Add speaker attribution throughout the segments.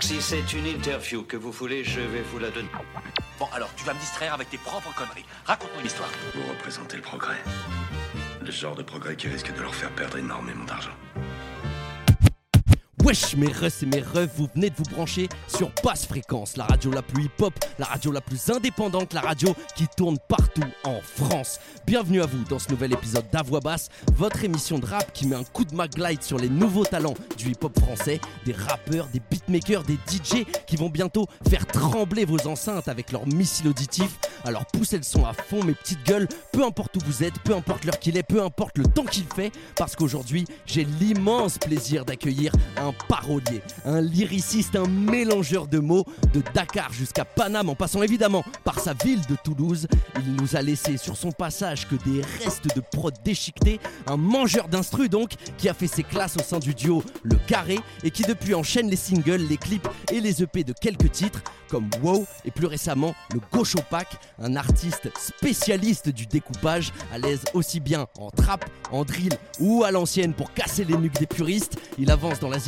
Speaker 1: Si c'est une interview que vous voulez, je vais vous la donner.
Speaker 2: Bon, alors, tu vas me distraire avec tes propres conneries. Raconte-moi une histoire.
Speaker 3: Vous représentez le progrès. Le genre de progrès qui risque de leur faire perdre énormément d'argent.
Speaker 4: Wesh mes refs et mes refs, vous venez de vous brancher sur Basse Fréquence, la radio la plus hip-hop, la radio la plus indépendante, la radio qui tourne partout en France. Bienvenue à vous dans ce nouvel épisode d'Avoix Basse, votre émission de rap qui met un coup de maglite sur les nouveaux talents du hip-hop français, des rappeurs, des beatmakers, des DJ qui vont bientôt faire trembler vos enceintes avec leur missile auditif. Alors poussez le son à fond mes petites gueules, peu importe où vous êtes, peu importe l'heure qu'il est, peu importe le temps qu'il fait, parce qu'aujourd'hui j'ai l'immense plaisir d'accueillir un parolier, un lyriciste, un mélangeur de mots de Dakar jusqu'à Paname en passant évidemment par sa ville de Toulouse. Il nous a laissé sur son passage que des restes de prod déchiquetés, un mangeur d'instru donc qui a fait ses classes au sein du duo Le Carré et qui depuis enchaîne les singles, les clips et les EP de quelques titres comme Wow et plus récemment le Gauche Opaque, un artiste spécialiste du découpage, à l'aise aussi bien en trap, en drill ou à l'ancienne pour casser les nuques des puristes. Il avance dans la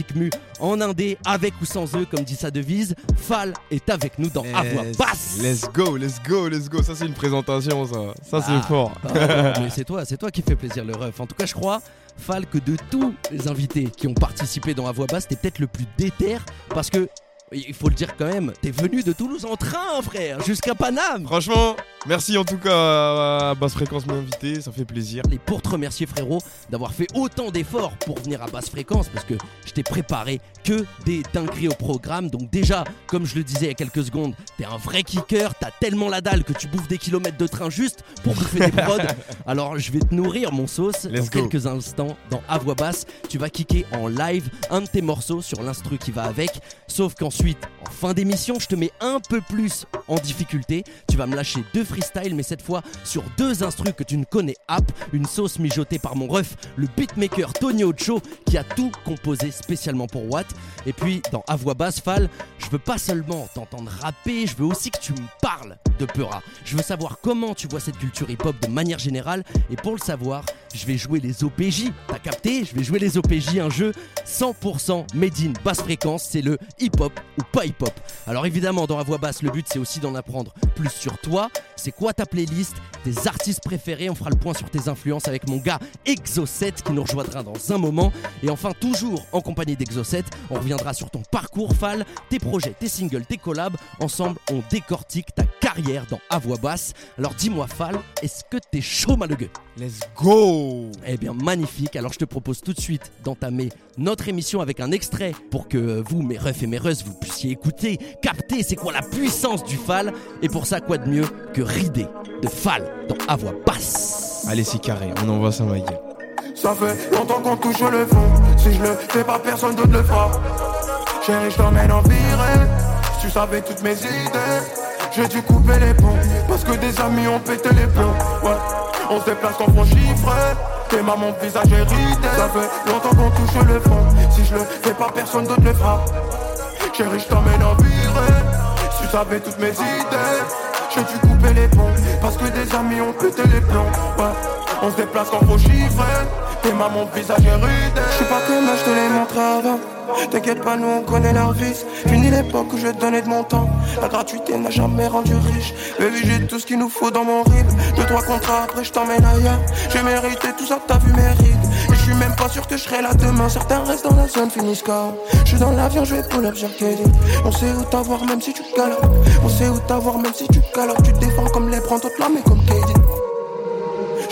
Speaker 4: en indé, avec ou sans eux, comme dit sa devise. Fall est avec nous dans À voix basse.
Speaker 5: Let's go, let's go, let's go. Ça, c'est une présentation, ça. Ça, c'est
Speaker 4: Ah.
Speaker 5: fort.
Speaker 4: Mais c'est toi, c'est toi qui fais plaisir le ref. En tout cas, je crois, Fall, que de tous les invités qui ont participé dans À voix basse, t'es peut-être le plus déter parce que. Il faut le dire quand même, t'es venu de Toulouse en train, frère, jusqu'à Paname.
Speaker 5: Franchement, merci en tout cas à Basse Fréquence m'inviter, ça fait plaisir.
Speaker 4: Et pour te remercier frérot d'avoir fait autant d'efforts pour venir à basse fréquence parce que je t'ai préparé que des dingueries au programme. Donc déjà, comme je le disais il y a quelques secondes, t'es un vrai kicker, t'as tellement la dalle que tu bouffes des kilomètres de train juste pour bouffer des prods. Alors je vais te nourrir mon sauce
Speaker 5: Let's
Speaker 4: dans
Speaker 5: go.
Speaker 4: quelques instants dans À voix basse. Tu vas kicker en live un de tes morceaux sur l'instru qui va avec. Sauf qu'ensuite, en fin d'émission, je te mets un peu plus en difficulté. Tu vas me lâcher deux mais cette fois sur deux instrus que tu ne connais app. Une sauce mijotée par mon ref, le beatmaker Tony Ocho, qui a tout composé spécialement pour Watt. Et puis, dans À voix basse, Fall, je veux pas seulement t'entendre rapper, je veux aussi que tu me parles de Peura. Je veux savoir comment tu vois cette culture hip-hop de manière générale. Et pour le savoir, je vais jouer les OPJ. T'as capté? Je vais jouer les OPJ, un jeu 100% made in basse fréquence. C'est le hip-hop ou pas hip-hop. Alors évidemment, dans la voix basse, le but c'est aussi d'en apprendre plus sur toi. C'est quoi ta playlist? Tes artistes préférés? On fera le point sur tes influences avec mon gars Exo7 qui nous rejoindra dans un moment. Et enfin, toujours en compagnie d'Exo7, on reviendra sur ton parcours Fall, tes projets, tes singles, tes collabs. Ensemble, on décortique ta carrière dans À voix basse. Alors dis-moi Fall, est-ce que t'es chaud malogueux
Speaker 5: Let's go
Speaker 4: eh bien, magnifique. Alors, je te propose tout de suite d'entamer notre émission avec un extrait pour que vous, mes refs et mes reuses, vous puissiez écouter, capter c'est quoi la puissance du Fall. Et pour ça, quoi de mieux que rider de Fall dans À voix basse
Speaker 5: Allez, c'est carré, on envoie ça, ma gueule.
Speaker 6: Ça fait longtemps qu'on touche le fond. Si je le fais pas, personne d'autre le fera. Chérie, je t'emmène en virée. Si tu savais toutes mes idées, j'ai dû couper les ponts. Parce que des amis ont pété les plombs. Ouais, on se déplace quand on chiffre. Tes mamans, mon visage ridé. Ça fait longtemps qu'on touche le fond. Si je le fais pas, personne d'autre le fera. Chérie, je t'emmène en virée. Si tu savais toutes mes idées, j'ai dû couper les ponts. Parce que des amis ont pété les plombs. Ouais, on se déplace quand faut chiffrer. Tes mon visage ridé. Je sais pas comment je te l'ai montré avant. T'inquiète pas, nous on connaît leur vice. Fini l'époque où je donnais de mon temps. La gratuité n'a jamais rendu riche. Baby, j'ai tout ce qu'il nous faut dans mon rythme. Deux, trois contrats, après je t'emmène ailleurs. J'ai mérité tout ça t'as vu mérite. Et je suis même pas sûr que je serai là demain. Certains restent dans la zone, finissent car. Je suis dans l'avion, je vais pull up, j'ai. On sait où t'avoir même si tu galopes. On sait où t'avoir même si tu galopes. Tu défends comme les prends d'autres là, mais comme KD.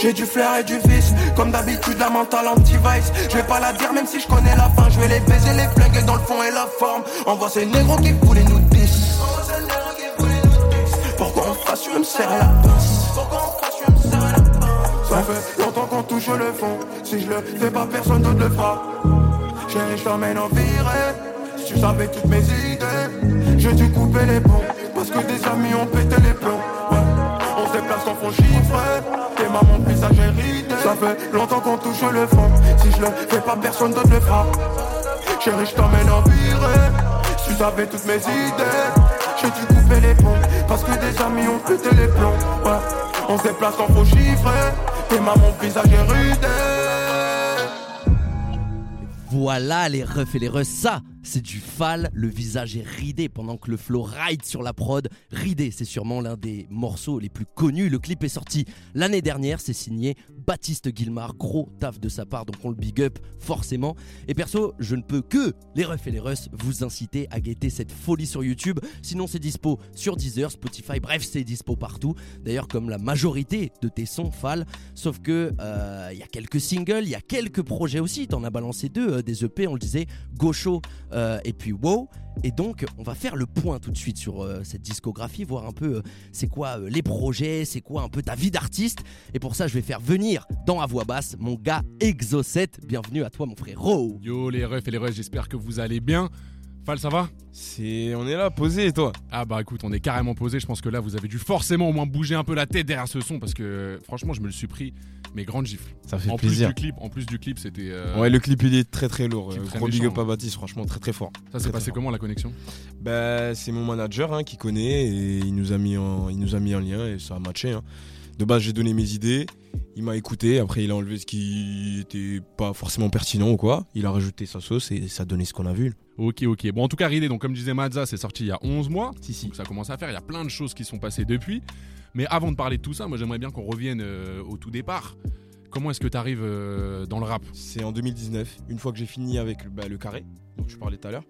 Speaker 6: J'ai du flair et du vice, comme d'habitude la mentale anti-vice Je vais pas la dire même si je connais la fin. Je vais les baiser, les flinguer dans le fond et la forme. Envoie ces négros qui voulaient nous 10 Pourquoi on fasse, je me serrer la pince? Ça fait longtemps qu'on touche le fond. Si je le fais pas, personne d'autre le fera. Chérie, je t'emmène en virée Si tu savais toutes mes idées J'ai dû couper les ponts. Parce que des amis ont pété les plombs. On déplace quand faut chiffrer Tes mamans, mon visage Ça fait longtemps qu'on touche le fond. Si je le fais pas, personne d'autre le fera. Chérie, je t'emmène en virée. Si tu savais toutes mes idées. J'ai dû couper les ponts Parce que des amis ont pété les plombs. On se déplace quand faut chiffrer Tes mamans, mon visage est ridé
Speaker 4: Voilà les refs et les refs, ça c'est du Fall, le visage est ridé pendant que le flow ride sur la prod. Ridé, c'est sûrement l'un des morceaux les plus connus. Le clip est sorti l'année dernière, c'est signé Baptiste Guilmar, gros taf de sa part, donc on le big up forcément. Et perso, je ne peux que, les refs et les russes, vous inciter à guetter cette folie sur YouTube. Sinon, c'est dispo sur Deezer, Spotify, bref, c'est dispo partout. D'ailleurs, comme la majorité de tes sons Fall, sauf que euh, il y a quelques singles, il y a quelques projets aussi. T'en as balancé deux, euh, des EP, on le disait, Gaucho euh, et puis Wow. Et donc, on va faire le point tout de suite sur euh, cette discographie, voir un peu euh, c'est quoi euh, les projets, c'est quoi un peu ta vie d'artiste. Et pour ça, je vais faire venir dans à voix basse mon gars Exocet. Bienvenue à toi, mon frérot.
Speaker 7: Yo les refs et les refs, j'espère que vous allez bien. Fal, ça va?
Speaker 5: C'est, on est là, posé, et toi?
Speaker 7: Ah bah écoute, on est carrément posé. Je pense que là, vous avez dû forcément au moins bouger un peu la tête derrière ce son parce que franchement, je me le suis pris, mais grande gifle.
Speaker 5: Ça fait
Speaker 7: En
Speaker 5: plaisir.
Speaker 7: plus du clip, en plus du clip, c'était. euh,
Speaker 5: Ouais, le clip il est très très lourd.
Speaker 7: Clip
Speaker 5: Euh,
Speaker 7: très
Speaker 5: Gros big up à
Speaker 7: hein.
Speaker 5: Baptiste, franchement très très fort.
Speaker 7: ça s'est passé comment la connexion?
Speaker 5: Bah, c'est mon manager hein, qui connaît et il nous a mis en, il nous a mis en lien et ça a matché. hein. De base, j'ai donné mes idées, il m'a écouté. Après, il a enlevé ce qui était pas forcément pertinent ou quoi. Il a rajouté sa sauce et ça a donné ce qu'on a vu.
Speaker 7: Ok, ok. Bon, en tout cas, Ridé, donc comme disait Mazza, c'est sorti il y a 11 mois.
Speaker 5: Si si.
Speaker 7: Donc ça commence à faire. Il y a plein de choses qui sont passées depuis. Mais avant de parler de tout ça, moi j'aimerais bien qu'on revienne euh, au tout départ. Comment est-ce que tu arrives dans le rap?
Speaker 5: C'est en 2019, une fois que j'ai fini avec bah, le carré, dont je parlais tout à l'heure.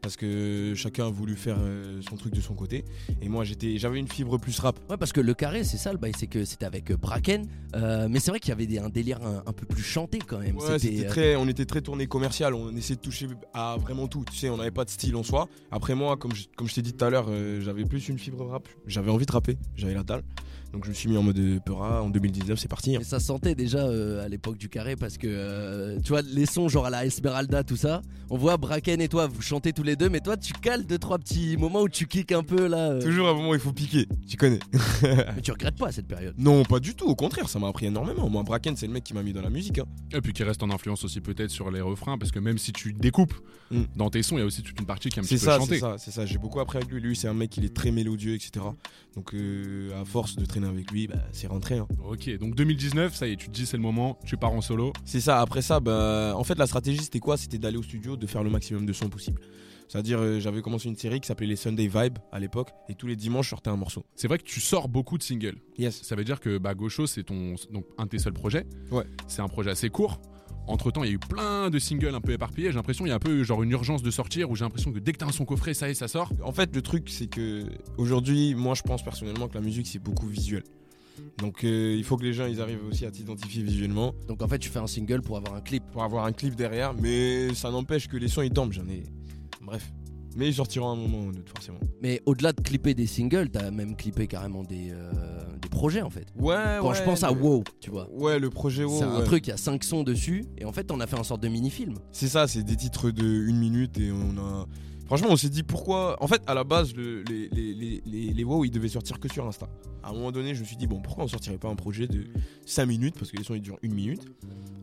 Speaker 5: Parce que chacun a voulu faire euh, son truc de son côté. Et moi, j'étais, j'avais une fibre plus rap.
Speaker 4: Ouais, parce que le carré, c'est ça le bail, c'est que c'était avec euh, Braken. Euh, mais c'est vrai qu'il y avait des- un délire un, un peu plus chanté quand même.
Speaker 5: Ouais, c'était très, on était très tourné commercial, on essayait de toucher à vraiment tout. Tu sais, on n'avait pas de style en soi. Après moi, comme je, comme je t'ai dit tout à l'heure, euh, j'avais plus une fibre rap. J'avais envie de rapper, j'avais la dalle. Donc je me suis mis en mode euh, Peura en 2019, c'est parti. hein.
Speaker 4: Ça se sentait déjà euh, à l'époque du carré parce que euh, tu vois les sons genre à la Esmeralda tout ça, on voit Braken et toi vous chantez tous les deux mais toi tu cales deux trois petits moments où tu kicks un peu là. euh.
Speaker 5: Toujours à un moment, il faut piquer, tu connais.
Speaker 4: Mais tu regrettes pas cette période.
Speaker 5: Non, pas du tout, au contraire, ça m'a appris énormément. Moi, Braken, c'est le mec qui m'a mis dans la musique. hein.
Speaker 7: Et puis qui reste en influence aussi peut-être sur les refrains, parce que même si tu découpes
Speaker 5: Mm.
Speaker 7: dans tes sons, il y a aussi toute une partie qui est un
Speaker 5: C'est
Speaker 7: petit peu
Speaker 5: ça,
Speaker 7: chantée.
Speaker 5: c'est ça, c'est ça. J'ai beaucoup appris avec lui. Lui, c'est un mec, il est très mélodieux, etc. Donc, euh, à force de traîner avec lui, bah, c'est rentré. hein.
Speaker 7: Ok, donc 2019, ça y est, tu te dis c'est le moment, tu pars en solo.
Speaker 5: C'est ça. Après ça, bah, en fait, la stratégie, c'était quoi? C'était d'aller au studio, de faire le maximum de sons possible. C'est-à-dire, euh, j'avais commencé une série qui s'appelait les Sunday Vibe à l'époque, et tous les dimanches, je sortais un morceau.
Speaker 7: C'est vrai que tu sors beaucoup de singles.
Speaker 5: Yes.
Speaker 7: Ça veut dire que bah, Gaucho, c'est ton donc un de tes seuls projets.
Speaker 5: Ouais.
Speaker 7: C'est un projet assez court. Entre temps, il y a eu plein de singles un peu éparpillés. J'ai l'impression qu'il y a un peu genre une urgence de sortir où j'ai l'impression que dès que t'as un son coffret, ça y est, ça sort.
Speaker 5: En fait, le truc, c'est que aujourd'hui, moi, je pense personnellement que la musique, c'est beaucoup visuel. Donc, euh, il faut que les gens, ils arrivent aussi à t'identifier visuellement
Speaker 4: Donc en fait tu fais un single pour avoir un clip.
Speaker 5: pour avoir un clip derrière, mais ça n'empêche que les sons, ils tombent. J'en ai. Bref. Mais ils sortiront à un moment ou un autre, forcément.
Speaker 4: Mais au-delà de clipper des singles, t'as même clippé carrément des, euh, des projets en fait.
Speaker 5: Ouais,
Speaker 4: Quand je pense à WoW, tu vois.
Speaker 5: Ouais, le projet WoW.
Speaker 4: c'est un
Speaker 5: ouais.
Speaker 4: truc, il y a 5 sons dessus et en fait on a fait un sorte de mini-film.
Speaker 5: C'est ça, c'est des titres de une minute et on a. Franchement, on s'est dit pourquoi. En fait, à la base, le- les, les, les, les, WoW, ils devaient sortir que sur Insta. À un moment donné, je me suis dit, bon, pourquoi on sortirait pas un projet de 5 minutes Parce que les sons, ils durent une minute.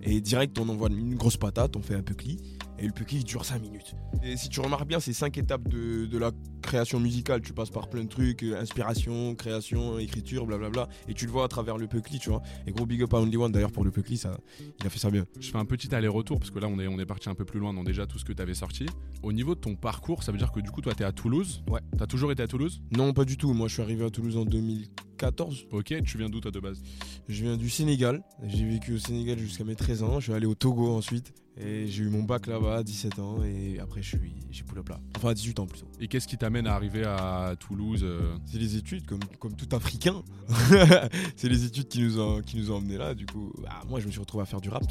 Speaker 5: Et direct, on envoie une grosse patate, on fait un peu clic. Et le petit il dure 5 minutes. Et si tu remarques bien, c'est 5 étapes de, de la création musicale. Tu passes par plein de trucs euh, inspiration, création, écriture, blablabla. Et tu le vois à travers le Puckly, tu vois. Et gros big up à Only One d'ailleurs pour le Puckly, ça, il a fait ça bien.
Speaker 7: Je fais un petit aller-retour parce que là, on est, on est parti un peu plus loin dans déjà tout ce que t'avais sorti. Au niveau de ton parcours, ça veut dire que du coup, toi, t'es à Toulouse?
Speaker 5: Ouais.
Speaker 7: T'as toujours été à Toulouse?
Speaker 5: Non, pas du tout. Moi, je suis arrivé à Toulouse en 2014.
Speaker 7: Ok, tu viens d'où toi de base?
Speaker 5: Je viens du Sénégal. J'ai vécu au Sénégal jusqu'à mes 13 ans. Je suis allé au Togo ensuite. Et j'ai eu mon bac là-bas à 17 ans. Et après, je suis, j'ai pull up là. Enfin, à 18 ans plutôt.
Speaker 7: Et qu'est-ce qui t'amène à arriver à Toulouse euh
Speaker 5: C'est les études, comme, comme tout Africain. c'est les études qui nous, ont, qui nous ont emmenés là. Du coup, bah, moi, je me suis retrouvé à faire du rap.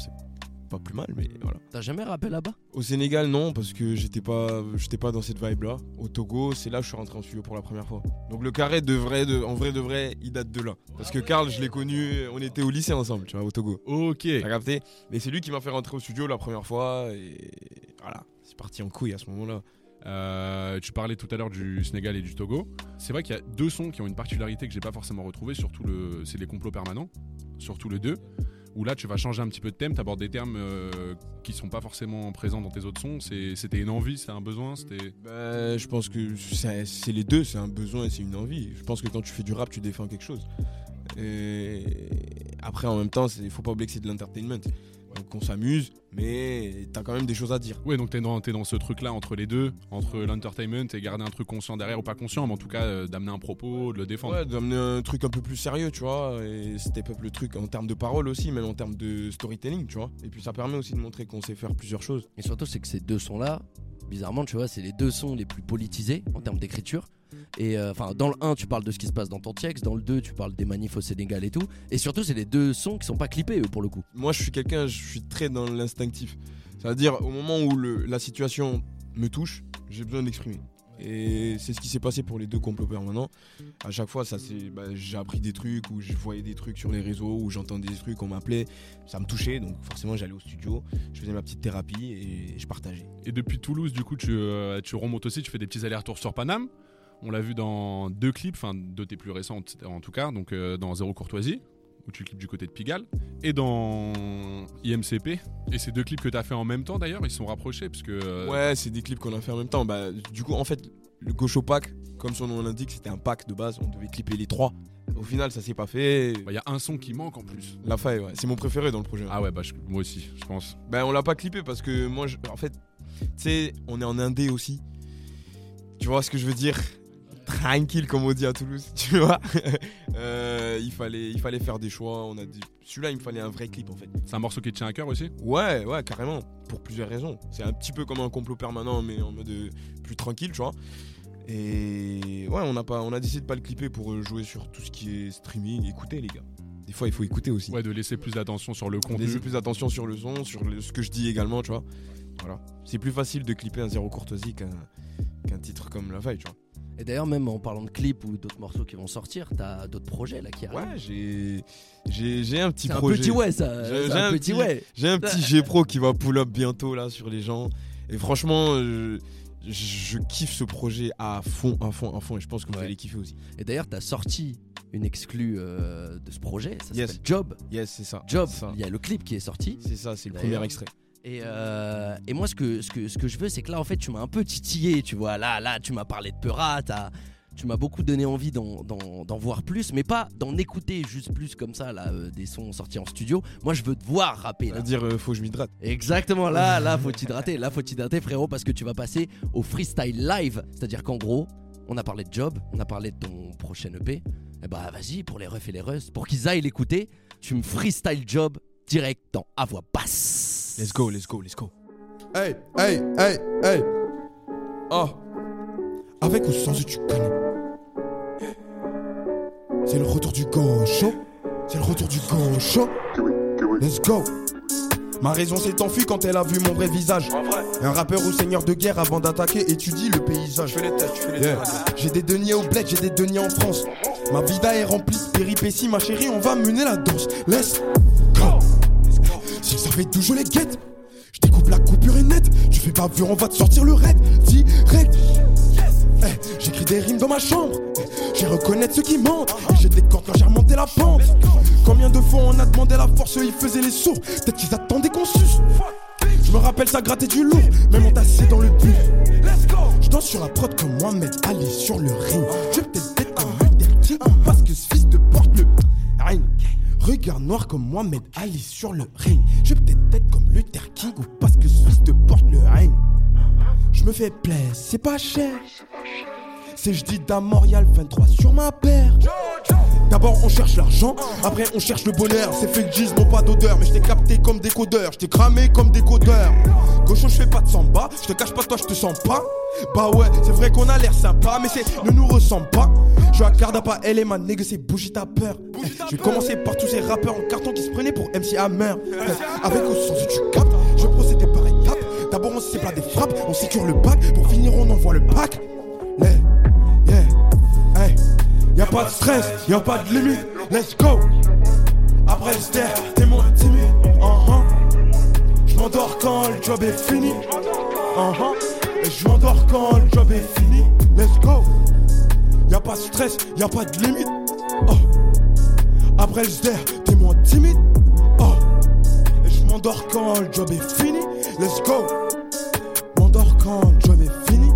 Speaker 5: Pas plus mal, mais voilà.
Speaker 4: T'as jamais rappé là-bas?
Speaker 5: Au Sénégal, non, parce que j'étais pas, j'étais pas dans cette vibe-là. Au Togo, c'est là que je suis rentré en studio pour la première fois. Donc le carré de vrai, de, en vrai de vrai, il date de là. Parce que Karl, je l'ai connu, on était au lycée ensemble, tu vois, au Togo.
Speaker 7: Ok.
Speaker 5: T'as capté? Mais c'est lui qui m'a fait rentrer au studio la première fois et voilà, c'est parti en couille à ce moment-là.
Speaker 7: Euh, tu parlais tout à l'heure du Sénégal et du Togo. C'est vrai qu'il y a deux sons qui ont une particularité que j'ai pas forcément retrouvée, surtout le, c'est les complots permanents, surtout le 2, où là tu vas changer un petit peu de thème, t'abordes des termes euh, qui sont pas forcément présents dans tes autres sons. C'était une envie, c'est un besoin, c'était.
Speaker 5: Bah, je pense que c'est les deux, c'est un besoin et c'est une envie. Je pense que quand tu fais du rap, tu défends quelque chose. Et après, en même temps, il faut pas oublier que c'est de l'entertainment. Donc on s'amuse, mais t'as quand même des choses à dire.
Speaker 7: Ouais, donc t'es dans, t'es dans ce truc-là entre les deux, entre l'entertainment et garder un truc conscient derrière ou pas conscient, mais en tout cas euh, d'amener un propos, de le défendre.
Speaker 5: Ouais, d'amener un truc un peu plus sérieux, tu vois, et step up le truc en termes de parole aussi, même en termes de storytelling, tu vois. Et puis ça permet aussi de montrer qu'on sait faire plusieurs choses.
Speaker 4: Et surtout, c'est que ces deux sons-là, bizarrement, tu vois, c'est les deux sons les plus politisés en termes d'écriture. Et euh, enfin, dans le 1, tu parles de ce qui se passe dans ton texte, dans le 2, tu parles des manifs au Sénégal et tout. Et surtout, c'est les deux sons qui sont pas clippés, eux, pour le coup.
Speaker 5: Moi, je suis quelqu'un, je suis très dans l'instinctif. C'est-à-dire, au moment où la situation me touche, j'ai besoin d'exprimer. Et c'est ce qui s'est passé pour les deux complots permanents. À chaque fois, ça c'est, bah, j'ai appris des trucs, ou je voyais des trucs sur les réseaux, ou j'entendais des trucs, on m'appelait, ça me touchait, donc forcément j'allais au studio, je faisais ma petite thérapie et je partageais.
Speaker 7: Et depuis Toulouse, du coup, tu, euh, remontes aussi, tu fais des petits allers-retours sur Paname. On l'a vu dans deux clips, enfin deux tes plus récentes en tout cas, donc euh, dans Zéro Courtoisie, où tu clips du côté de Pigalle, et dans IMCP. Et ces deux clips que tu as fait en même temps d'ailleurs, ils sont rapprochés, parce que. euh,
Speaker 5: Ouais, c'est des clips qu'on a fait en même temps. Bah, du coup, en fait, le Gaucho Pack, comme son nom l'indique, c'était un pack de base, on devait clipper les trois. Au final, ça s'est pas fait.
Speaker 7: bah, Il y a un son qui manque en plus.
Speaker 5: La faille, ouais. c'est mon préféré dans le projet.
Speaker 7: Ah ouais, bah je- moi aussi, je pense.
Speaker 5: Ben on l'a pas clippé parce que moi, je- en fait, tu sais, on est en indé aussi. Tu vois ce que je veux dire? Tranquille, comme on dit à Toulouse, tu vois. Euh, il, fallait, il fallait faire des choix. On a dit, celui-là, il me fallait un vrai clip en fait.
Speaker 7: C'est un morceau qui te tient à cœur aussi?
Speaker 5: Ouais, ouais, carrément. Pour plusieurs raisons. C'est un petit peu comme un complot permanent, mais en mode euh, plus tranquille, tu vois. Et ouais, on a, pas, on a décidé de pas le clipper pour euh, jouer sur tout ce qui est streaming. Écoutez, les gars. Des fois, il faut écouter aussi.
Speaker 7: Ouais, de laisser plus d'attention sur le contenu.
Speaker 5: Laisser plus attention sur le son, sur le- ce que je dis également, tu vois. Voilà. C'est plus facile de clipper un zéro courtoisie qu'un titre comme La Faille, tu vois.
Speaker 4: Et d'ailleurs, même en parlant de clips ou d'autres morceaux qui vont sortir, t'as d'autres projets là qui arrivent.
Speaker 5: Ouais, j'ai j'ai j'ai un petit
Speaker 4: c'est un
Speaker 5: projet.
Speaker 4: petit ouais, ça.
Speaker 5: J'ai-
Speaker 4: un,
Speaker 5: un
Speaker 4: petit ouais.
Speaker 5: J'ai un petit G Pro qui va pull up bientôt là sur les gens. Et franchement, euh, je, je kiffe ce projet à fond, à fond, à fond. Et je pense que vous
Speaker 4: Ouais.
Speaker 5: allez kiffer aussi.
Speaker 4: Et d'ailleurs, t'as sorti une exclue euh, de ce projet. Ça
Speaker 5: Yes.
Speaker 4: s'appelle Job.
Speaker 5: Yes, c'est ça.
Speaker 4: Job. Il y a le clip qui est sorti.
Speaker 5: C'est ça, c'est le premier extrait.
Speaker 4: Et, euh, et moi, ce que, ce, que, ce que je veux, c'est que là, en fait, tu m'as un peu titillé, tu vois. Là, là, tu m'as parlé de Peura, tu m'as beaucoup donné envie d'en, voir plus, mais pas d'en écouter juste plus comme ça, là, euh, des sons sortis en studio. Moi, je veux te voir rapper.
Speaker 5: C'est-à-dire, euh, faut que je m'hydrate.
Speaker 4: Exactement, là, là, faut t'hydrater, là, faut t'hydrater, frérot, parce que tu vas passer au freestyle live. C'est-à-dire qu'en gros, on a parlé de job, on a parlé de ton prochain EP. Et bah, vas-y, pour les refs et les russes, pour qu'ils aillent l'écouter, tu me freestyle job direct dans à voix basse.
Speaker 5: Let's go, let's go, let's go.
Speaker 8: Hey, hey, hey, hey. Oh. Avec ou sans eux, tu connais. C'est le retour du gaucho. C'est le retour du gaucho. Let's go. Ma raison s'est enfuie quand elle a vu mon vrai visage. Un rappeur ou seigneur de guerre avant d'attaquer étudie le paysage. Yeah. J'ai des deniers au bled, j'ai des deniers en France. Ma vida est remplie de péripéties, ma chérie, on va mener la danse. Let's go. Si ça fait toujours les guettes, je découpe la coupure est nette. Tu fais pas on va te sortir le raid. Direct. Eh, J'écris des rimes dans ma chambre. Eh, J'ai reconnaître ceux qui mentent. Et j'ai des cordes quand j'ai remonté la pente. Combien de fois on a demandé la force, ils faisaient les sourds. Peut-être qu'ils attendaient qu'on suce. Je me rappelle ça grattait du lourd, même on tassé dans le bus. Je danse sur la prod comme Mohamed Ali sur le ring. Je peut-être Regard noir comme Mohamed Ali sur le ring. Je peut-être être comme Luther King ou parce que fils de porte le ring. Je me fais plaisir, c'est pas cher. C'est je dis d'Amorial 23 sur ma paire. D'abord on cherche l'argent, après on cherche le bonheur. C'est fait que n'ont pas d'odeur, mais je t'ai capté comme des codeurs, je t'ai cramé comme des codeurs. Cochon, je fais pas de samba, je te cache pas, toi je te sens pas. Bah ouais, c'est vrai qu'on a l'air sympa, mais c'est ne nous ressemble pas. Je suis à Cardapa, elle est ma nègre, c'est bougie ta peur. Je vais commencer par tous ces rappeurs en carton qui se prenaient pour MC Hammer. Avec ou sans tu captes, je procéder par étapes. D'abord on sépare des frappes, on sécure le bac, pour finir on envoie le pack. Pas de stress, y'a pas de limite, let's go. Après le stare, t'es moins timide. uh-huh. Je m'endors quand le job est fini. uh-huh. Et je m'endors quand le job est fini. Let's go. Y'a pas de stress, y'a pas de limite. Oh. Après le stare, t'es moins timide. Oh. Et je m'endors quand le job est fini. Let's go. M'endors quand le job est fini.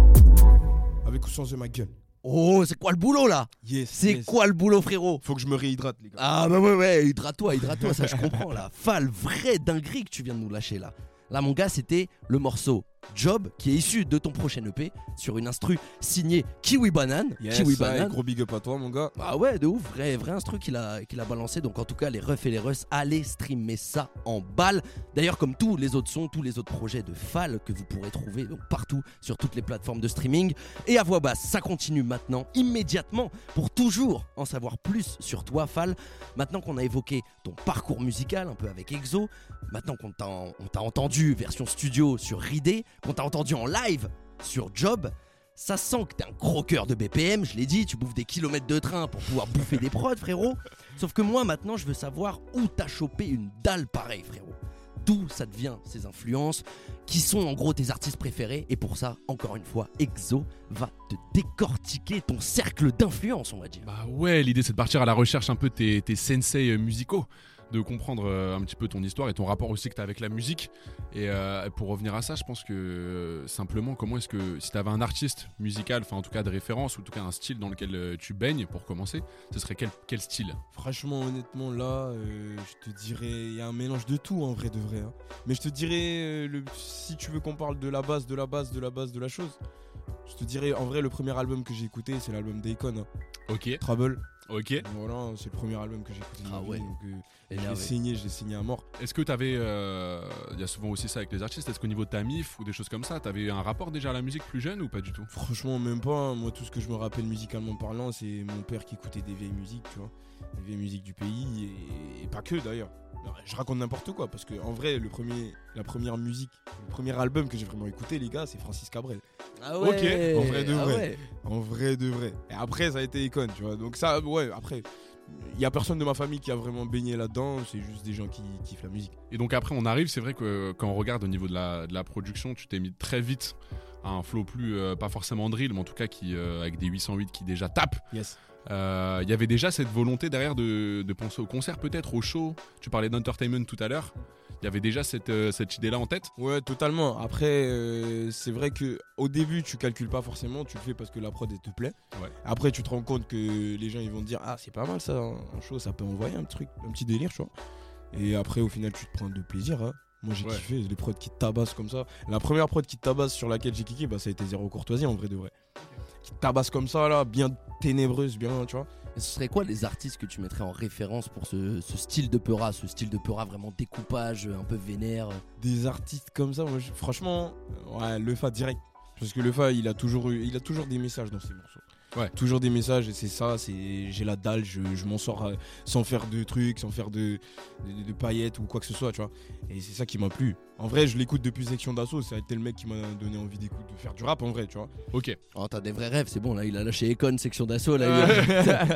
Speaker 8: Avec ou sans ma gueule.
Speaker 4: Oh, c'est quoi le boulot là?
Speaker 5: Yes.
Speaker 4: C'est
Speaker 5: yes.
Speaker 4: quoi le boulot, frérot?
Speaker 5: Faut que je me réhydrate, les gars.
Speaker 4: Ah bah ouais ouais, hydrate-toi, hydrate-toi, ça je comprends là. Fal, vraie dinguerie que tu viens de nous lâcher là. Là mon gars, c'était le morceau Job qui est issu de ton prochain EP sur une instru signée Kiwi Banane.
Speaker 5: Yes,
Speaker 4: Kiwi
Speaker 5: ça,
Speaker 4: Banane.
Speaker 5: gros big up à toi, mon gars.
Speaker 4: Ah ouais, de ouf, vrai, vrai instru qu'il a, qu'il a balancé. Donc en tout cas, les refs et les russes, allez streamer ça en balle. D'ailleurs, comme tous les autres sons, tous les autres projets de Fal que vous pourrez trouver donc partout sur toutes les plateformes de streaming. Et à voix basse, ça continue maintenant, immédiatement, pour toujours en savoir plus sur toi, Fal. Maintenant qu'on a évoqué ton parcours musical, un peu avec EXO, maintenant qu'on t'a on t'a entendu version studio sur Ridé, qu'on t'a entendu en live sur Job, ça sent que t'es un gros cœur de BPM, je l'ai dit, tu bouffes des kilomètres de train pour pouvoir bouffer des prods, frérot. Sauf que moi, maintenant, je veux savoir où t'as chopé une dalle pareille, frérot. D'où ça te vient, ces influences, qui sont en gros tes artistes préférés. Et pour ça, encore une fois, EXO va te décortiquer ton cercle d'influence, on va dire.
Speaker 7: Bah ouais, l'idée c'est de partir à la recherche un peu de tes, tes sensei euh, musicaux, de comprendre euh, un petit peu ton histoire et ton rapport aussi que tu as avec la musique. Et euh, pour revenir à ça, je pense que euh, simplement, comment est-ce que si tu avais un artiste musical, enfin en tout cas de référence, ou en tout cas un style dans lequel tu baignes pour commencer, ce serait quel, quel style?
Speaker 5: Franchement, honnêtement, là, euh, je te dirais, il y a un mélange de tout en vrai de vrai. hein. Mais je te dirais, le, si tu veux qu'on parle de la base, de la base, de la base de la chose, je te dirais, en vrai, le premier album que j'ai écouté, c'est l'album d'Akon, hein.
Speaker 7: Ok,
Speaker 5: Trouble.
Speaker 7: Ok.
Speaker 5: Voilà, c'est le premier album que j'ai écouté. de ma
Speaker 4: Ah
Speaker 5: vie,
Speaker 4: ouais.
Speaker 5: donc, euh,
Speaker 4: Énervé.
Speaker 5: saigné, je l'ai saigné à mort.
Speaker 7: Est-ce que tu avais, il y a souvent aussi ça avec les artistes, est-ce qu'au niveau de ta mif ou des choses comme ça, tu avais un rapport déjà à la musique plus jeune ou pas du tout?
Speaker 5: Franchement, même pas. hein. Moi, tout ce que je me rappelle musicalement parlant, c'est mon père qui écoutait des vieilles musiques, tu vois. Des vieilles musiques du pays, et, et pas que d'ailleurs. Je raconte n'importe quoi, parce que en vrai, le premier, la première musique, le premier album que j'ai vraiment écouté, les gars, c'est Francis Cabrel.
Speaker 4: Ah
Speaker 7: ouais,
Speaker 5: en vrai de
Speaker 4: ah
Speaker 5: vrai.
Speaker 4: ouais.
Speaker 5: En vrai de vrai. Et après, ça a été Econ, tu vois. Donc ça, ouais, après, il y a personne de ma famille qui a vraiment baigné là-dedans, c'est juste des gens qui kiffent la musique.
Speaker 7: Et donc après on arrive, c'est vrai que quand on regarde au niveau de la, de la production, tu t'es mis très vite à un flow plus, euh, pas forcément drill, mais en tout cas qui, euh, avec des 808 qui déjà tapent.
Speaker 5: Yes.
Speaker 7: Euh, Il y avait déjà cette volonté derrière de, de penser au concert peut-être, au show. Tu parlais d'entertainment tout à l'heure. Il y avait déjà cette, euh, cette idée-là en tête.
Speaker 5: Ouais, totalement. Après, euh, c'est vrai que au début, tu calcules pas forcément, tu le fais parce que la prod elle te plaît.
Speaker 7: Ouais.
Speaker 5: Après, tu te rends compte que les gens ils vont te dire ah c'est pas mal ça, un show, ça peut envoyer un truc, un petit délire, tu vois. Et après, au final, tu te prends de plaisir. hein. Moi, j'ai
Speaker 7: Ouais.
Speaker 5: kiffé les prods qui te tabassent comme ça. La première prod qui te tabasse sur laquelle j'ai kické, bah ça a été zéro courtoisie en vrai de vrai. Qui tabasse comme ça là, bien ténébreuse, bien, tu vois.
Speaker 4: Et ce serait quoi les artistes que tu mettrais en référence pour ce, ce style de peura, ce style de peura vraiment découpage, un peu vénère?
Speaker 5: Des artistes comme ça, moi, je- franchement, ouais, Lefa direct. Parce que Lefa, il a toujours eu, il a toujours des messages dans ses morceaux.
Speaker 7: Ouais.
Speaker 5: Toujours des messages et c'est ça, c'est j'ai la dalle, je, je m'en sors euh, sans faire de trucs, sans faire de, de, de paillettes ou quoi que ce soit, tu vois. Et c'est ça qui m'a plu. En vrai, je l'écoute depuis Section d'Assaut, ça a été le mec qui m'a donné envie d'écouter, de faire du rap en vrai, tu vois.
Speaker 7: Ok.
Speaker 4: Oh, t'as des vrais rêves, c'est bon, là, il a lâché Econ, section d'assaut, là.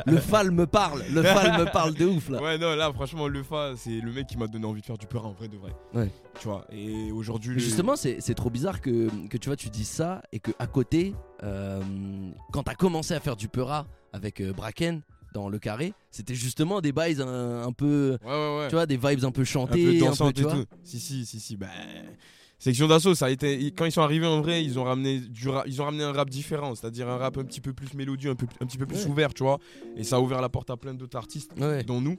Speaker 4: il- le fal me parle, le fal me parle de ouf, là.
Speaker 5: Ouais, non, là, franchement, Lefa, c'est le mec qui m'a donné envie de faire du peur en vrai de vrai.
Speaker 4: Ouais.
Speaker 5: Tu vois. Et aujourd'hui. Le-
Speaker 4: justement, c'est c'est trop bizarre que, que tu vois, tu dis ça et que à côté, euh, quand t'as commencé à faire du peura avec euh, Bracken dans le carré, c'était justement des bails un, un peu,
Speaker 5: Ouais, ouais, ouais.
Speaker 4: tu vois, des vibes un peu
Speaker 5: un
Speaker 4: chantées,
Speaker 5: peu
Speaker 4: un peu, tu
Speaker 5: et
Speaker 4: vois.
Speaker 5: tout. Si, si, si, si. Bah, Section d'assaut, ça a été. Quand ils sont arrivés en vrai, ils ont ramené du ra- ils ont ramené un rap différent, c'est-à-dire un rap un petit peu plus mélodieux, un, peu, un petit peu plus ouvert, tu vois. Et ça a ouvert la porte à plein d'autres artistes, dont nous.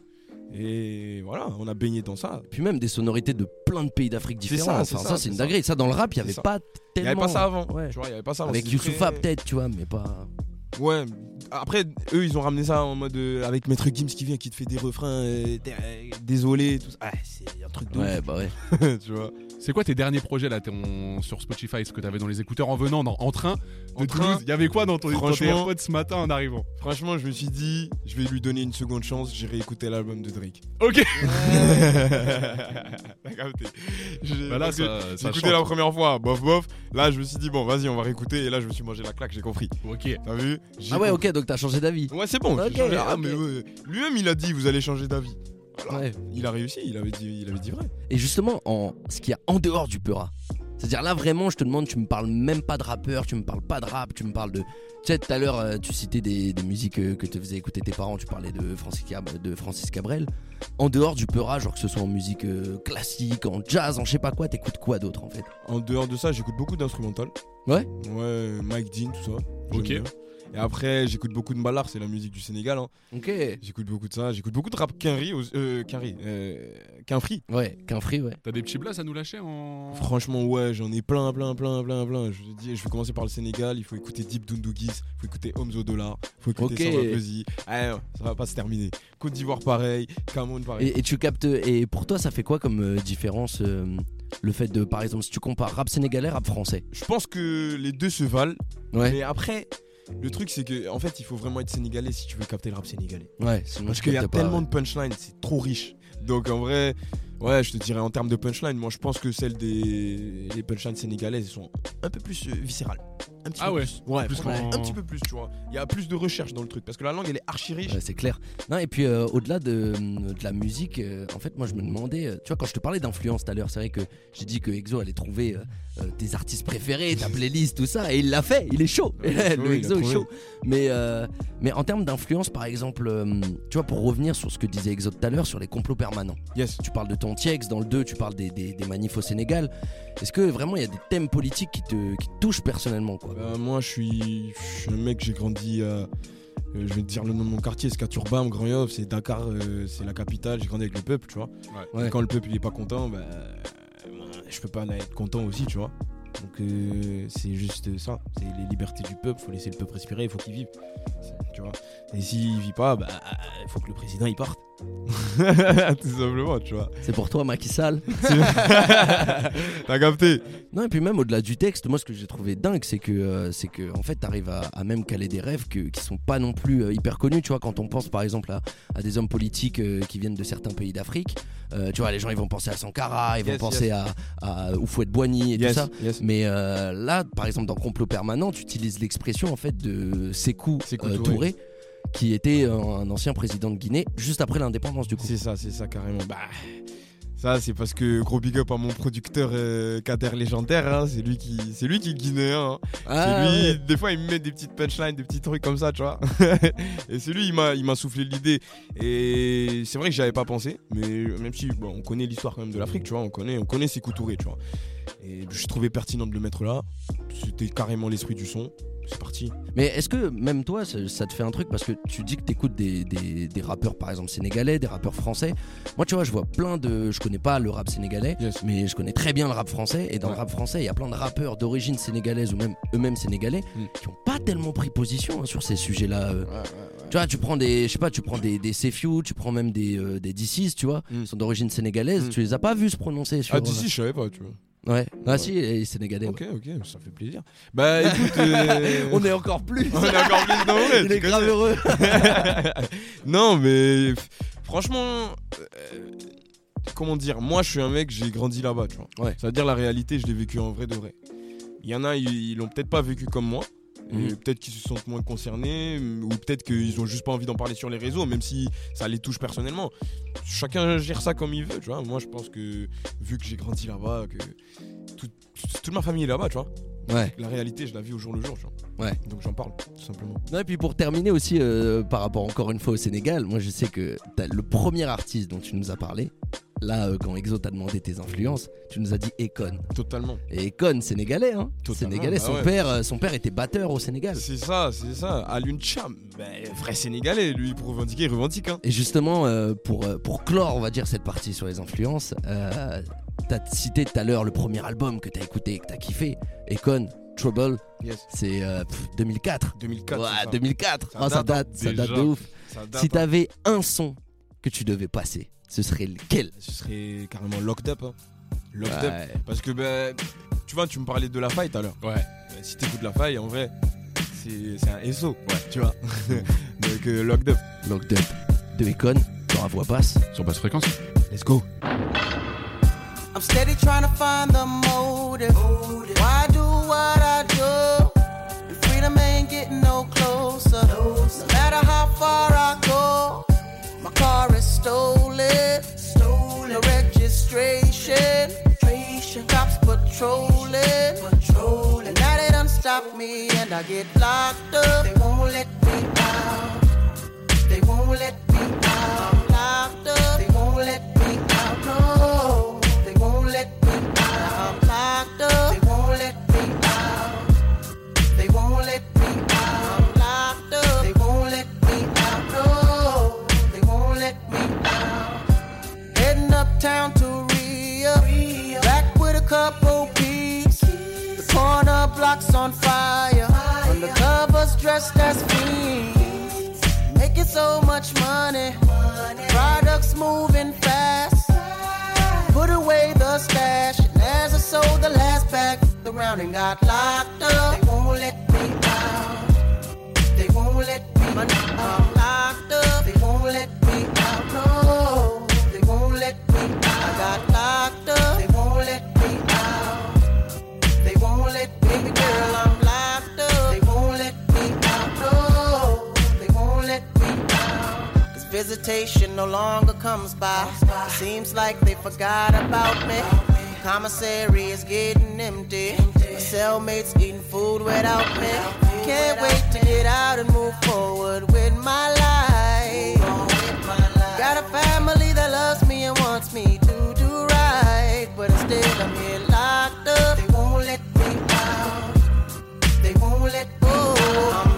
Speaker 5: Et voilà, on a baigné dans ça.
Speaker 4: Puis même des sonorités de plein de pays d'Afrique différents.
Speaker 5: ça, c'est
Speaker 4: ça, une dinguerie. Ça, dans le rap, il y
Speaker 5: C'est
Speaker 4: avait pas
Speaker 5: Il n'y
Speaker 4: tellement.
Speaker 5: avait pas ça avant.
Speaker 4: Ouais.
Speaker 5: Tu vois, il y avait pas ça avant.
Speaker 4: Avec Youssoufa, peut-être, tu vois, mais pas.
Speaker 5: Ouais. Après, eux, ils ont ramené ça en mode euh, avec Maître Gims qui vient, qui te fait des refrains, euh, euh, désolé, tout ça. Ah, c'est un truc de
Speaker 4: Ouais,
Speaker 5: ouf,
Speaker 4: bah ouais.
Speaker 5: tu vois.
Speaker 7: C'est quoi tes derniers projets là ton- sur Spotify, ce que t'avais dans les écouteurs en venant dans- en train de
Speaker 5: En
Speaker 7: Toulouse?
Speaker 5: Train
Speaker 7: Il y avait quoi dans ton dans tes
Speaker 5: Franchement-
Speaker 7: ce matin en arrivant?
Speaker 5: Franchement, je me suis dit, je vais lui donner une seconde chance, j'irai écouter l'album de Drake.
Speaker 7: Ok.
Speaker 5: T'as capté. J'ai-
Speaker 7: Bah
Speaker 5: J'ai écouté la première fois, bof bof. Là, je me suis dit, bon, vas-y, on va réécouter. Et là, je me suis mangé la claque, j'ai compris.
Speaker 7: Ok.
Speaker 5: T'as vu? J'ai
Speaker 4: Ah ouais,
Speaker 5: compris.
Speaker 4: ok, donc t'as changé d'avis.
Speaker 5: Ouais, c'est bon. j'ai
Speaker 4: Ok,
Speaker 5: changé. Ah,
Speaker 4: ok.
Speaker 5: mais ouais. Lui-même, il a dit, vous allez changer d'avis. Voilà.
Speaker 4: Ouais.
Speaker 5: Il a réussi, il avait dit, il avait dit vrai.
Speaker 4: Et justement, en ce qu'il y a en dehors du peura. C'est-à-dire là vraiment, je te demande, tu me parles même pas de rappeur, tu me parles pas de rap, tu me parles de. Tu sais, tout à l'heure, euh, tu citais des, des musiques que te faisaient écouter tes parents, tu parlais de Francis, Cab- de Francis Cabrel. En dehors du peura, genre que ce soit en musique euh, classique, en jazz, en je sais pas quoi, t'écoutes quoi d'autre en fait?
Speaker 5: En dehors de ça, j'écoute beaucoup d'instrumental.
Speaker 4: Ouais?
Speaker 5: Ouais, Mike Dean, tout ça.
Speaker 7: Ok.
Speaker 5: Et après, j'écoute beaucoup de Mbalar, c'est la musique du Sénégal. hein.
Speaker 4: Ok.
Speaker 5: J'écoute beaucoup de ça. J'écoute beaucoup de rap Quinry, aussi- euh, Quinry, euh.
Speaker 4: Ouais, qu'un free, ouais.
Speaker 7: T'as des petits blasts à nous lâcher en.
Speaker 5: Franchement, ouais, j'en ai plein, plein, plein, plein, plein. Je, dis, je vais commencer par le Sénégal. Il faut écouter Deep Dundougis, il faut écouter Omzo Dollar, il faut écouter
Speaker 4: Ok.
Speaker 5: Samba Peuzzi. Ah, non, ça va pas se terminer. Côte d'Ivoire, pareil. Cameroun, pareil.
Speaker 4: Et, et tu captes. Et pour toi, ça fait quoi comme euh, différence euh, le fait de, par exemple, si tu compares rap sénégalais, rap français?
Speaker 5: Je pense que les deux se valent.
Speaker 4: Ouais.
Speaker 5: Mais après, le truc, c'est que en fait, il faut vraiment être sénégalais si tu veux capter le rap sénégalais.
Speaker 4: Ouais, sinon
Speaker 5: Parce qu'il y a
Speaker 4: pas,
Speaker 5: tellement
Speaker 4: ouais.
Speaker 5: de punchlines, c'est trop riche. Donc en vrai, ouais, je te dirais en termes de punchline, moi je pense que celles des les punchlines sénégalaises elles sont un peu plus euh, viscérales. Un petit
Speaker 7: Ah
Speaker 5: peu
Speaker 7: ouais,
Speaker 5: plus. Ouais,
Speaker 7: plus qu'en-
Speaker 5: un petit peu plus, tu vois. Il y a plus de recherche dans le truc parce que la langue elle est archi riche.
Speaker 4: Ouais, c'est clair. Non, et puis euh, au-delà de, de la musique, euh, en fait, moi je me demandais, euh, tu vois, quand je te parlais d'influence tout à l'heure, c'est vrai que j'ai dit que Exo allait trouver euh, euh, tes artistes préférés, ta playlist, tout ça, et il l'a fait, il est chaud.
Speaker 5: Ouais,
Speaker 4: le Exo est chaud. Mais, euh, mais en termes d'influence, par exemple, euh, tu vois, pour revenir sur ce que disait Exo tout à l'heure, sur les complots permanents.
Speaker 5: Yes.
Speaker 4: Tu parles de ton Dans le 2, tu parles des, des, des manifs au Sénégal. Est-ce que vraiment il y a des thèmes politiques qui te, qui te touchent personnellement quoi?
Speaker 5: Bah, moi je suis, je suis un mec, j'ai grandi à. euh, je vais te dire le nom de mon quartier, c'est Katurbam, Grand Yoff, c'est Dakar, euh, c'est la capitale, j'ai grandi avec le peuple, tu vois.
Speaker 4: Ouais.
Speaker 5: Et quand le peuple il est pas content, bah, euh, je peux pas en être content aussi, tu vois. Donc euh, c'est juste ça, c'est les libertés du peuple, faut laisser le peuple respirer, il faut qu'il vive, tu vois. Et s'il vit pas, bah, il faut que le président il parte. Tout simplement, tu vois.
Speaker 4: C'est pour toi, Macky Sall
Speaker 5: T'as capté
Speaker 4: Non, et puis même au-delà du texte, moi ce que j'ai trouvé dingue, c'est que, euh, c'est que en fait, t'arrives à, à même caler des rêves que, qui sont pas non plus euh, hyper connus. Tu vois, quand on pense par exemple à, à des hommes politiques euh, qui viennent de certains pays d'Afrique, euh, tu vois, les gens ils vont penser à Sankara, ils vont
Speaker 5: Yes,
Speaker 4: penser à, à Oufouette Boigny et
Speaker 5: Yes,
Speaker 4: tout ça.
Speaker 5: yes.
Speaker 4: Mais euh, là, par exemple, dans Complot Permanent, tu utilises l'expression en fait de Sékou euh,
Speaker 5: Touré.
Speaker 4: Qui était un, ancien président de Guinée juste après l'indépendance du coup.
Speaker 5: C'est ça, c'est ça carrément. Bah, ça c'est parce que gros big up à mon producteur euh, Kader légendaire, hein, c'est lui qui, c'est lui qui est guinéen. hein.
Speaker 4: Ah,
Speaker 5: c'est lui.
Speaker 4: ouais.
Speaker 5: Des fois il me met des petites punchlines, des petits trucs comme ça, tu vois. et c'est lui, il m'a, il m'a soufflé l'idée. Et c'est vrai que j'avais pas pensé, mais même si bon, on connaît l'histoire quand même de l'Afrique, tu vois, on connaît, on connaît ses tu vois. Et je trouvais pertinent de le mettre là. C'était carrément l'esprit du son. C'est parti.
Speaker 4: Mais est-ce que même toi, ça, ça te fait un truc parce que tu dis que t'écoutes des, des, des rappeurs par exemple sénégalais, des rappeurs français? Moi, tu vois, je vois plein de. Je connais pas le rap sénégalais,
Speaker 5: Yes.
Speaker 4: mais je connais très bien le rap français. Et dans
Speaker 5: Ouais.
Speaker 4: le rap français, il y a plein de rappeurs d'origine sénégalaise ou même eux-mêmes sénégalais
Speaker 5: Mm.
Speaker 4: qui ont pas tellement pris position hein, sur ces sujets-là. euh. Tu vois, tu prends des, je sais pas, tu prends des, des Sefiu, tu prends même des, euh, des DC's, tu vois,
Speaker 5: Mm.
Speaker 4: sont d'origine sénégalaise.
Speaker 5: Mm.
Speaker 4: Tu les as pas vus se prononcer sur.
Speaker 5: Ah d'ici, je savais pas, tu vois.
Speaker 4: Ouais. Ah si, et sénégalais.
Speaker 5: Ok, ok, ça fait plaisir. Bah écoute, euh,
Speaker 4: On est encore plus.
Speaker 5: on est encore plus dans le
Speaker 4: Il est grave heureux.
Speaker 5: non, mais franchement, euh, comment dire, moi je suis un mec, j'ai grandi là-bas, tu vois.
Speaker 4: Ouais.
Speaker 5: Ça veut dire la réalité, je l'ai vécu en vrai de vrai. Il y en a, ils ils l'ont peut-être pas vécu comme moi.
Speaker 4: Mhm.
Speaker 5: Peut-être qu'ils se sentent moins concernés, ou peut-être qu'ils ont juste pas envie d'en parler sur les réseaux, même si ça les touche personnellement. Chacun gère ça comme il veut, tu vois. Moi, je pense que vu que j'ai grandi là-bas, que tout- toute ma famille est là-bas, tu vois.
Speaker 4: Ouais.
Speaker 5: La réalité, je la vis au jour le jour, tu vois.
Speaker 4: Ouais.
Speaker 5: Donc j'en parle, tout simplement.
Speaker 4: Non, et puis pour terminer aussi, euh, par rapport encore une fois au Sénégal, moi je sais que le premier artiste dont tu nous as parlé, là euh, quand Exo t'a demandé tes influences, tu nous as dit Ekon.
Speaker 5: Totalement.
Speaker 4: Et Ekon, sénégalais, hein
Speaker 5: Totalement,
Speaker 4: Sénégalais,
Speaker 5: bah
Speaker 4: son,
Speaker 5: ouais.
Speaker 4: père, euh, son père était batteur au Sénégal.
Speaker 5: C'est ça, c'est ça. Alun Cham, ben, vrai sénégalais, lui, pour revendiquer, il revendique. Hein.
Speaker 4: Et justement, euh, pour, pour clore, on va dire, cette partie sur les influences, euh, t'as cité tout à l'heure le premier album que t'as écouté et que t'as kiffé, Ekon, Trouble,
Speaker 5: Yes.
Speaker 4: c'est euh, pff, 2004.
Speaker 5: 2004.
Speaker 4: ouais,
Speaker 5: ça.
Speaker 4: 2004.
Speaker 5: Ça
Speaker 4: Ah, ça
Speaker 5: date,
Speaker 4: date, ça date de ouf.
Speaker 5: Ça date,
Speaker 4: Si
Speaker 5: hein.
Speaker 4: t'avais un son que tu devais passer, ce serait lequel?
Speaker 5: Ce serait carrément locked up. Hein. Locked up.
Speaker 4: Ouais.
Speaker 5: Parce que, ben, tu vois, tu me parlais de la faille tout à l'heure.
Speaker 7: Ouais.
Speaker 5: Ben, si t'écoutes la faille, en vrai, c'est c'est un SO. Ouais. Tu vois. Donc, euh, locked up.
Speaker 4: Locked Up de Econ dans la voix basse.
Speaker 7: Sur basse fréquence.
Speaker 5: Let's go.
Speaker 9: I'm steady trying to find the motive. Why do what I do? And freedom ain't getting no closer. No matter how far I go, my car is stolen. Stolen. No registration. Cops patrolling. Patrolling. And now they done stop me and I get locked up. They won't let me out. They won't let me out. I'm locked up. They won't let me out. No, they won't let me out. I'm locked up. They town to Rio. Back with a couple peeps. The corner blocks on fire. fire. Undercovers dressed as fiends. Making so much money. Products moving fast. Put away the stash. And as I sold the last bag, around and got locked up. They won't let me out. They won't let me out. Cause visitation no longer comes by. It seems like they forgot about me. Commissary is getting empty. My cellmates eating food without me. Can't wait to get out and move forward with my life. Got a family that loves me and wants me to do right. But instead, I'm here locked up. They won't let me out. They won't let go.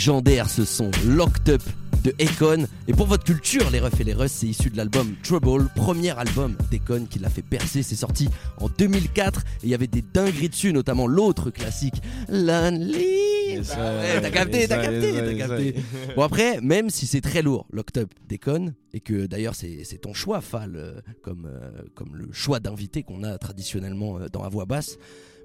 Speaker 4: Légendaire ce son Locked Up de Akon. Et pour votre culture, les refs et les russes, c'est issu de l'album Trouble, premier album d'Akon qui l'a fait percer. C'est sorti en 2004 et il y avait des dingueries dessus, notamment l'autre classique, Lonely.
Speaker 5: Yes,
Speaker 4: Bah ouais, t'as capté,
Speaker 5: Yes,
Speaker 4: t'as capté,
Speaker 5: yes,
Speaker 4: t'as capté. Bon après, même si c'est très lourd, Locked Up d'Akon, et que d'ailleurs c'est ton choix, Fal, euh, comme, euh, comme le choix d'invité qu'on a traditionnellement euh, dans la voix basse.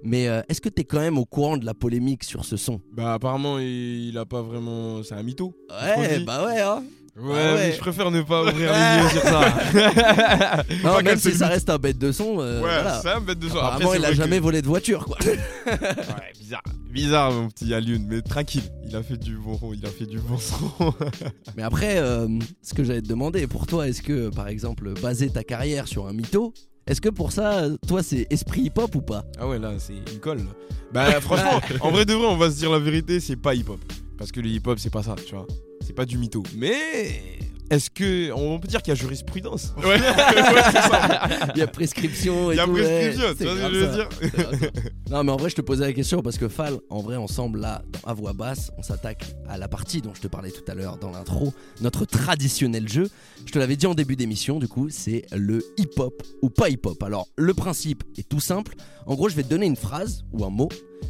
Speaker 4: Mais euh, est-ce que t'es quand même au courant de la polémique sur ce son?
Speaker 5: Bah apparemment il, il a pas vraiment. C'est un mytho.
Speaker 4: Ouais, bah ouais, hein.
Speaker 5: Ouais,
Speaker 4: Ah ouais.
Speaker 5: mais je préfère ne pas ouvrir les yeux sur ça.
Speaker 4: Non, même si ça reste un bête de son, euh,
Speaker 5: ouais,
Speaker 4: voilà.
Speaker 5: c'est un bête de soir.
Speaker 4: Apparemment, il a jamais volé de voiture, quoi.
Speaker 5: Ouais, bizarre. Bizarre, mon petit Alioun, mais tranquille. Il a fait du bon, il a fait du bon son.
Speaker 4: Mais après, euh, ce que j'allais te demander, pour toi, est-ce que, par exemple, baser ta carrière sur un mytho, est-ce que pour ça, toi, c'est esprit hip-hop ou pas?
Speaker 5: Ah ouais, là, c'est une colle. là. Bah, franchement, en vrai de vrai, on va se dire la vérité, c'est pas hip-hop. Parce que le hip-hop, c'est pas ça, tu vois. C'est pas du mytho. Mais est-ce que. On peut dire qu'il y a jurisprudence Ouais,
Speaker 4: Il y a prescription et
Speaker 5: Il y a
Speaker 4: tout.
Speaker 5: prescription,
Speaker 4: ouais,
Speaker 5: tu
Speaker 4: c'est
Speaker 5: vois ce que je veux
Speaker 4: ça.
Speaker 5: dire
Speaker 4: ça. Non, mais en vrai, je te posais la question parce que Fal, en vrai, ensemble, là, À voix basse, on s'attaque à la partie dont je te parlais tout à l'heure dans l'intro, notre traditionnel jeu. Je te l'avais dit en début d'émission, du coup, c'est le hip-hop ou pas hip-hop. Alors, le principe est tout simple. En gros, je vais te donner une phrase ou un mot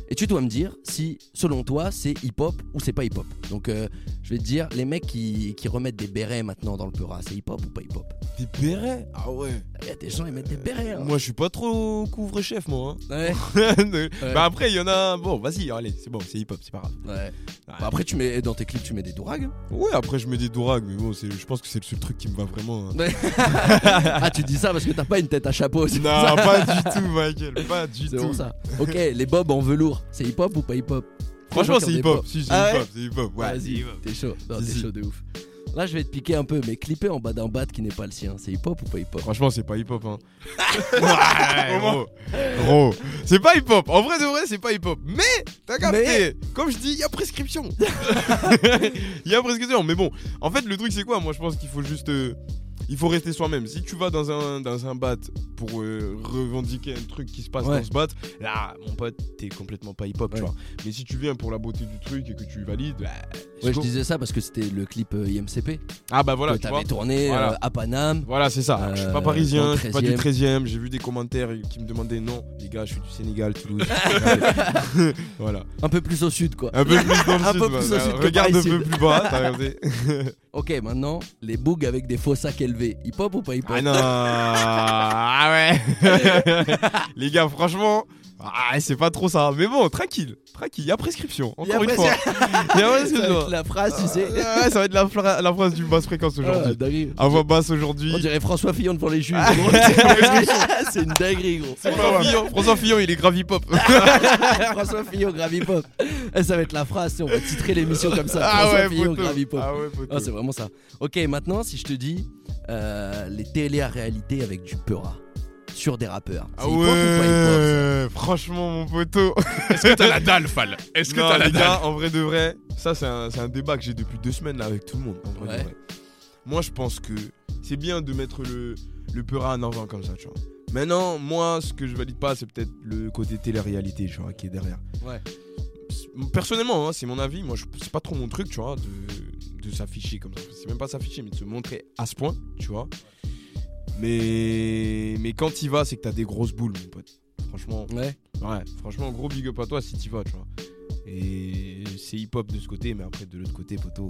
Speaker 4: et tu dois me dire si, selon toi, c'est hip-hop ou c'est pas hip-hop. Donc, euh, je vais te dire, les mecs qui, qui remettent des bérets maintenant dans le Peura, c'est hip-hop ou pas hip-op
Speaker 5: Des bérets? Ah ouais.
Speaker 4: Il y a des gens, ils mettent des bérets. hein.
Speaker 5: Moi, je suis pas trop couvre-chef, moi.
Speaker 4: Ouais.
Speaker 5: hein. Bah, après, il y en a. Bon, vas-y, allez, c'est bon, c'est hip-hop, c'est pas grave.
Speaker 4: Ouais. Bah après, tu mets dans tes clips, tu mets des dourags.
Speaker 5: Ouais, après, je mets des dourags, mais bon, je pense que c'est le seul truc qui me va vraiment. hein.
Speaker 4: ah, tu dis ça parce que t'as pas une tête à chapeau. c'est
Speaker 5: Non,
Speaker 4: ça.
Speaker 5: pas du tout, Michael, pas du
Speaker 4: C'est
Speaker 5: tout.
Speaker 4: pour ça. Ok, les bobs en velours, c'est hip hop ou pas hip hop
Speaker 5: Franchement, c'est hip-hop. Si, c'est
Speaker 4: Ah ouais?
Speaker 5: hip-hop, c'est hip-hop. Ouais,
Speaker 4: Vas-y,
Speaker 5: hip-hop.
Speaker 4: t'es chaud. Non, t'es
Speaker 5: Si,
Speaker 4: chaud de ouf. Là, je vais te piquer un peu, mais clipper en bas d'un bat qui n'est pas le sien, c'est hip hop ou pas hip hop
Speaker 5: Franchement, c'est pas hip-hop, hein. ouais, gros. Gros. C'est pas hip-hop. En vrai de vrai, c'est pas hip-hop. Mais, t'as capté.
Speaker 4: Mais-
Speaker 5: Comme je dis, il y a prescription. Il y a prescription. Mais bon, en fait, le truc, c'est quoi? Moi, je pense qu'il faut juste. euh, il faut rester soi-même. Si tu vas dans un, dans un bat pour euh, revendiquer un truc qui se passe
Speaker 4: Ouais.
Speaker 5: dans ce bat, là, mon pote, t'es complètement pas hip-hop, tu vois. Mais si tu viens pour la beauté du truc et que tu valides, bah,
Speaker 4: Ouais, je disais ça parce que c'était le clip euh, IMCP
Speaker 5: Ah bah voilà,
Speaker 4: que
Speaker 5: tu vois.
Speaker 4: t'avais tourné
Speaker 5: Voilà.
Speaker 4: euh, à Paname.
Speaker 5: Voilà, c'est ça. je suis pas parisien, je suis pas du
Speaker 4: 13e.
Speaker 5: 13e. J'ai vu des commentaires qui me demandaient non, les gars, je suis du Sénégal, Toulouse. voilà.
Speaker 4: Un peu plus au sud, quoi.
Speaker 5: Un peu plus dans le
Speaker 4: Un
Speaker 5: sud.
Speaker 4: peu plus au
Speaker 5: voilà.
Speaker 4: sud
Speaker 5: Regarde un peu plus bas, t'as regardé.
Speaker 4: Ok, maintenant, les bougs avec des faux sacs élevés. Hip hop ou pas hip hop
Speaker 5: Ah non. Ah ouais. Les gars, franchement, ah, c'est pas trop ça. Mais bon, tranquille, tranquille, il y a prescription, encore une fois. Il y a
Speaker 4: Ça va être la phrase, tu sais.
Speaker 5: Ouais, ça va être la, phra- la phrase du basse fréquence
Speaker 4: Ah,
Speaker 5: aujourd'hui. À voix basse aujourd'hui.
Speaker 4: On dirait François Fillon devant les juges. c'est une dinguerie, gros.
Speaker 5: François Fillon, François Fillon, il est grave hip-hop.
Speaker 4: François Fillon, grave hip hop. Eh, Ça va être la phrase, on va titrer l'émission comme ça.
Speaker 5: Ah
Speaker 4: François
Speaker 5: ouais,
Speaker 4: Fillon, grave hip hop.
Speaker 5: Ah ouais.
Speaker 4: Ah, c'est vraiment ça. Ok, maintenant, si je te dis euh, les télé à réalité avec du peura sur des rappeurs.
Speaker 5: Ah
Speaker 4: hip-hop ou pas hip-hop
Speaker 5: ouais, franchement mon poteau.
Speaker 7: Est-ce que t'as la dalle, Fal Est-ce que
Speaker 5: Non,
Speaker 7: t'as la
Speaker 5: les
Speaker 7: dalle
Speaker 5: gars, en vrai de vrai, ça c'est un, c'est un débat que j'ai depuis deux semaines là avec tout le monde. en vrai de vrai. Moi je pense que c'est bien de mettre le, le peura en avant comme ça, tu vois. Maintenant, moi ce que je valide pas, c'est peut-être le côté télé-réalité, tu vois, qui est derrière.
Speaker 4: Ouais.
Speaker 5: Personnellement, hein, c'est mon avis, moi je- c'est pas trop mon truc, tu vois, de, de s'afficher comme ça. C'est même pas s'afficher, mais de se montrer à ce point, tu vois. Mais, mais quand il va, c'est que t'as des grosses boules, mon pote. Franchement,
Speaker 4: Ouais.
Speaker 5: Ouais, franchement, gros big up à toi si t'y vas, tu vois. Et c'est hip hop de ce côté, mais après de l'autre côté, poteau,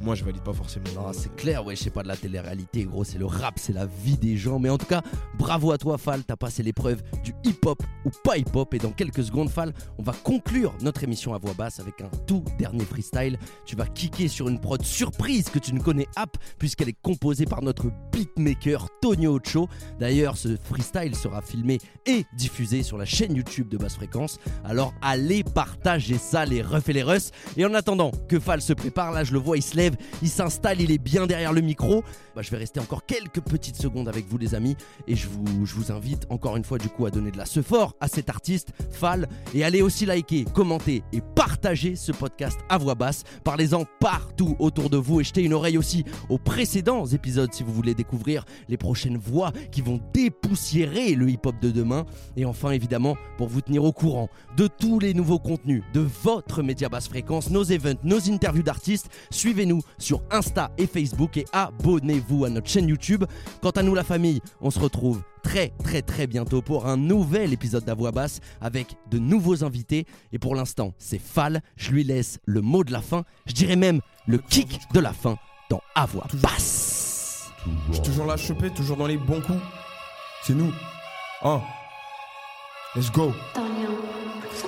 Speaker 5: moi je valide pas forcément.
Speaker 4: Non, c'est clair, ouais, je sais pas de la télé-réalité, gros, c'est le rap, c'est la vie des gens. Mais en tout cas, bravo à toi, Fal, t'as passé l'épreuve du hip-hop ou pas hip-hop. Et dans quelques secondes, Fal, on va conclure notre émission à voix basse avec un tout dernier freestyle. Tu vas kicker sur une prod surprise que tu ne connais app, puisqu'elle est composée par notre beatmaker Tonio Ocho. D'ailleurs, ce freestyle sera filmé et diffusé sur la chaîne YouTube de Basse Fréquence. Alors allez partager ça, les refs et Et en attendant que Fal se prépare, là je le vois, il se lève, il s'installe, il est bien derrière le micro. Bah, je vais rester encore quelques petites secondes avec vous les amis et je vous, je vous invite encore une fois du coup à donner de la fort à cet artiste, Fal, et allez aussi liker, commenter et partager ce podcast à voix basse. Parlez-en partout autour de vous et jetez une oreille aussi aux précédents épisodes si vous voulez découvrir les prochaines voix qui vont dépoussiérer le hip-hop de demain. Et enfin évidemment pour vous tenir au courant de tous les nouveaux contenus de votre média basse fréquence, nos events, nos interviews d'artistes, suivez-nous sur Insta et Facebook et abonnez-vous à notre chaîne YouTube. Quant à nous la famille, on se retrouve très très très bientôt pour un nouvel épisode d'Avoix Basse avec de nouveaux invités. Et pour l'instant, c'est Fal, je lui laisse le mot de la fin, je dirais même le kick de la fin dans Avoix Basse.
Speaker 8: Je suis toujours là choper, toujours dans les bons coups. C'est nous. Hein. Let's go.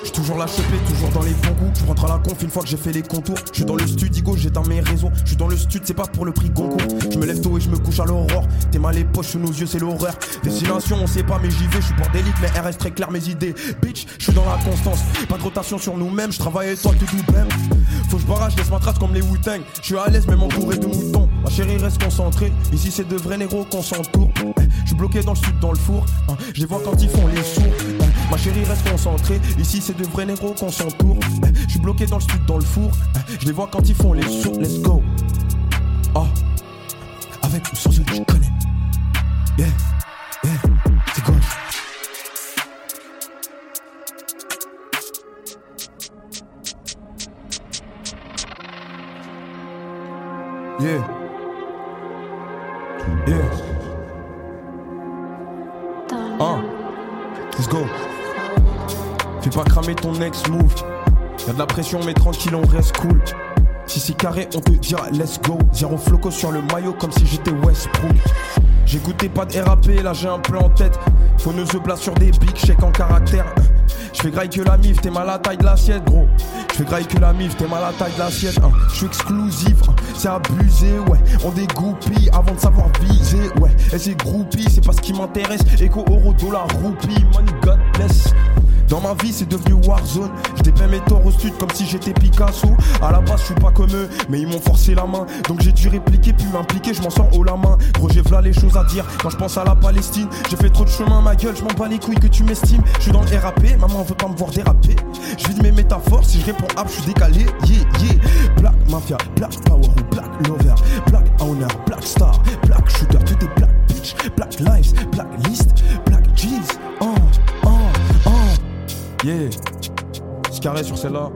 Speaker 8: Je suis toujours là choper, toujours dans les bons coups. Je rentre à la conf une fois que j'ai fait les contours. Je suis dans le studio, j'éteins mes réseaux. Je suis dans le stud, c'est pas pour le prix Goncourt. Je me lève tôt et je me couche à l'aurore. T'es mal les poches sous nos yeux, c'est l'horreur. Destination, on sait pas, mais j'y vais. Je suis bordélique, mais reste très claire mes idées. Bitch, je suis dans la constance. Pas de rotation sur nous-mêmes. Je travaille avec toi, tout double. Faut que je barrage, laisse ma trace comme les Wu-Tang. Je suis à l'aise, même entouré de moutons. Ma chérie reste concentrée. Ici, c'est de vrais négros qu'on s'entoure. Eh, Je suis bloqué dans le sud, dans le four. Hein, Je les vois quand ils font les sourds. Eh, Ma chérie reste concentrée. Ici, c'est de vrais négros qu'on s'entoure. Eh, Je suis bloqué dans le sud, dans le four. Je les vois quand ils font les sourds. Let's go. Oh. Avec ou sans eux, tu connais. Yeah. Yeah. C'est gauche. Yeah. Pas cramer ton ex move. Y'a de la pression, mais tranquille, on reste cool. Si c'est carré, on te dira let's go. Zéro floco sur le maillot comme si j'étais Westbrook. J'écoutais pas de RAP, là j'ai un plan en tête. Faut ne se sur des big chèques en caractère. Je fais graille que la mif, t'es mal à la taille de l'assiette, gros. Je fais graille que la mif, t'es mal à la taille de l'assiette. hein. Je suis exclusif, hein. c'est abusé, ouais. On dégoupille avant de savoir viser, ouais. Et c'est groupie, c'est pas ce qui m'intéresse. Éco, euro, dollar, roupie, money, God bless. Dans ma vie, c'est devenu Warzone. Je dépeins mes torts au stud comme si j'étais Picasso. À la base, je suis pas comme eux, mais ils m'ont forcé la main. Donc j'ai dû répliquer, puis m'impliquer, je m'en sors haut la main. Gros, j'ai v'là les choses à dire. Quand je pense à la Palestine, j'ai fait trop de chemin, ma gueule, je m'en bats les couilles que tu m'estimes. Je suis dans le RAP, maman veut pas me voir déraper. Je vide mes métaphores, si je réponds hop, je suis décalé. Yeah, yeah. Black Mafia, Black Power Black Lover, Black Owner, Black Star, Black Shooter, tout est Black Bitch, Black Lives, Black List, Yeah. Carré sur celle-là.